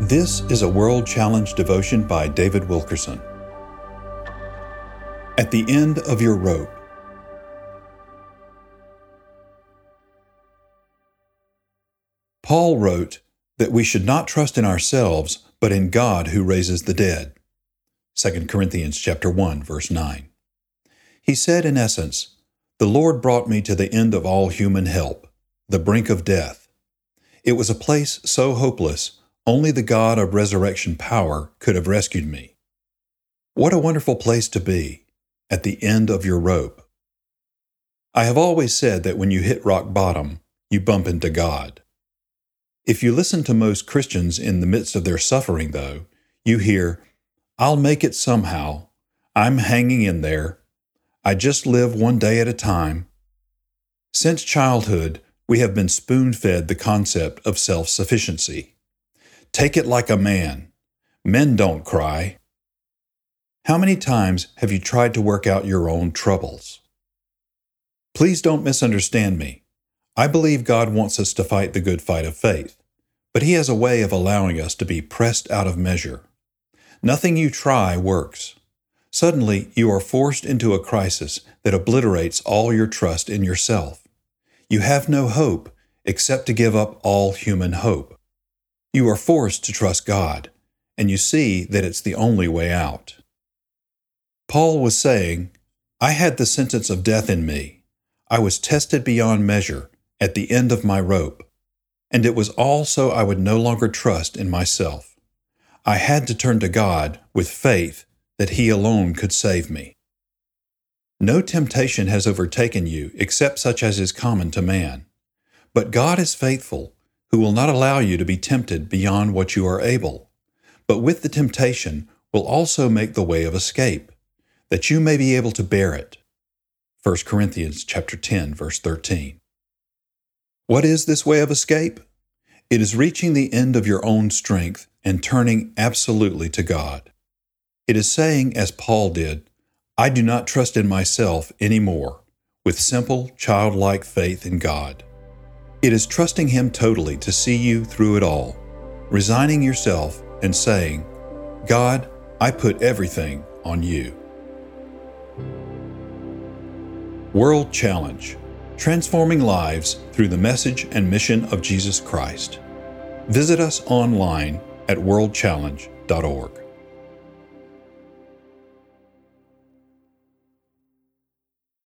This is a World Challenge devotion by David Wilkerson. At the end of your rope. Paul wrote that we should not trust in ourselves, but in God who raises the dead. 2 Corinthians chapter 1 verse 9. He said in essence, "The Lord brought me to the end of all human help, the brink of death. It was a place so hopeless only the God of resurrection power could have rescued me. What a wonderful place to be, at the end of your rope. I have always said that when you hit rock bottom, you bump into God. If you listen to most Christians in the midst of their suffering, though, you hear, I'll make it somehow. I'm hanging in there. I just live one day at a time. Since childhood, we have been spoon fed the concept of self sufficiency. Take it like a man. Men don't cry. How many times have you tried to work out your own troubles? Please don't misunderstand me. I believe God wants us to fight the good fight of faith, but He has a way of allowing us to be pressed out of measure. Nothing you try works. Suddenly, you are forced into a crisis that obliterates all your trust in yourself. You have no hope except to give up all human hope. You are forced to trust God, and you see that it's the only way out. Paul was saying, I had the sentence of death in me. I was tested beyond measure at the end of my rope, and it was all so I would no longer trust in myself. I had to turn to God with faith that He alone could save me. No temptation has overtaken you except such as is common to man. But God is faithful who will not allow you to be tempted beyond what you are able, but with the temptation will also make the way of escape, that you may be able to bear it. 1 Corinthians chapter 10 verse 13. What is this way of escape? It is reaching the end of your own strength and turning absolutely to God. It is saying, as Paul did, I do not trust in myself any more, with simple, childlike faith in God. It is trusting Him totally to see you through it all, resigning yourself and saying, God, I put everything on you. World Challenge Transforming Lives Through the Message and Mission of Jesus Christ. Visit us online at worldchallenge.org.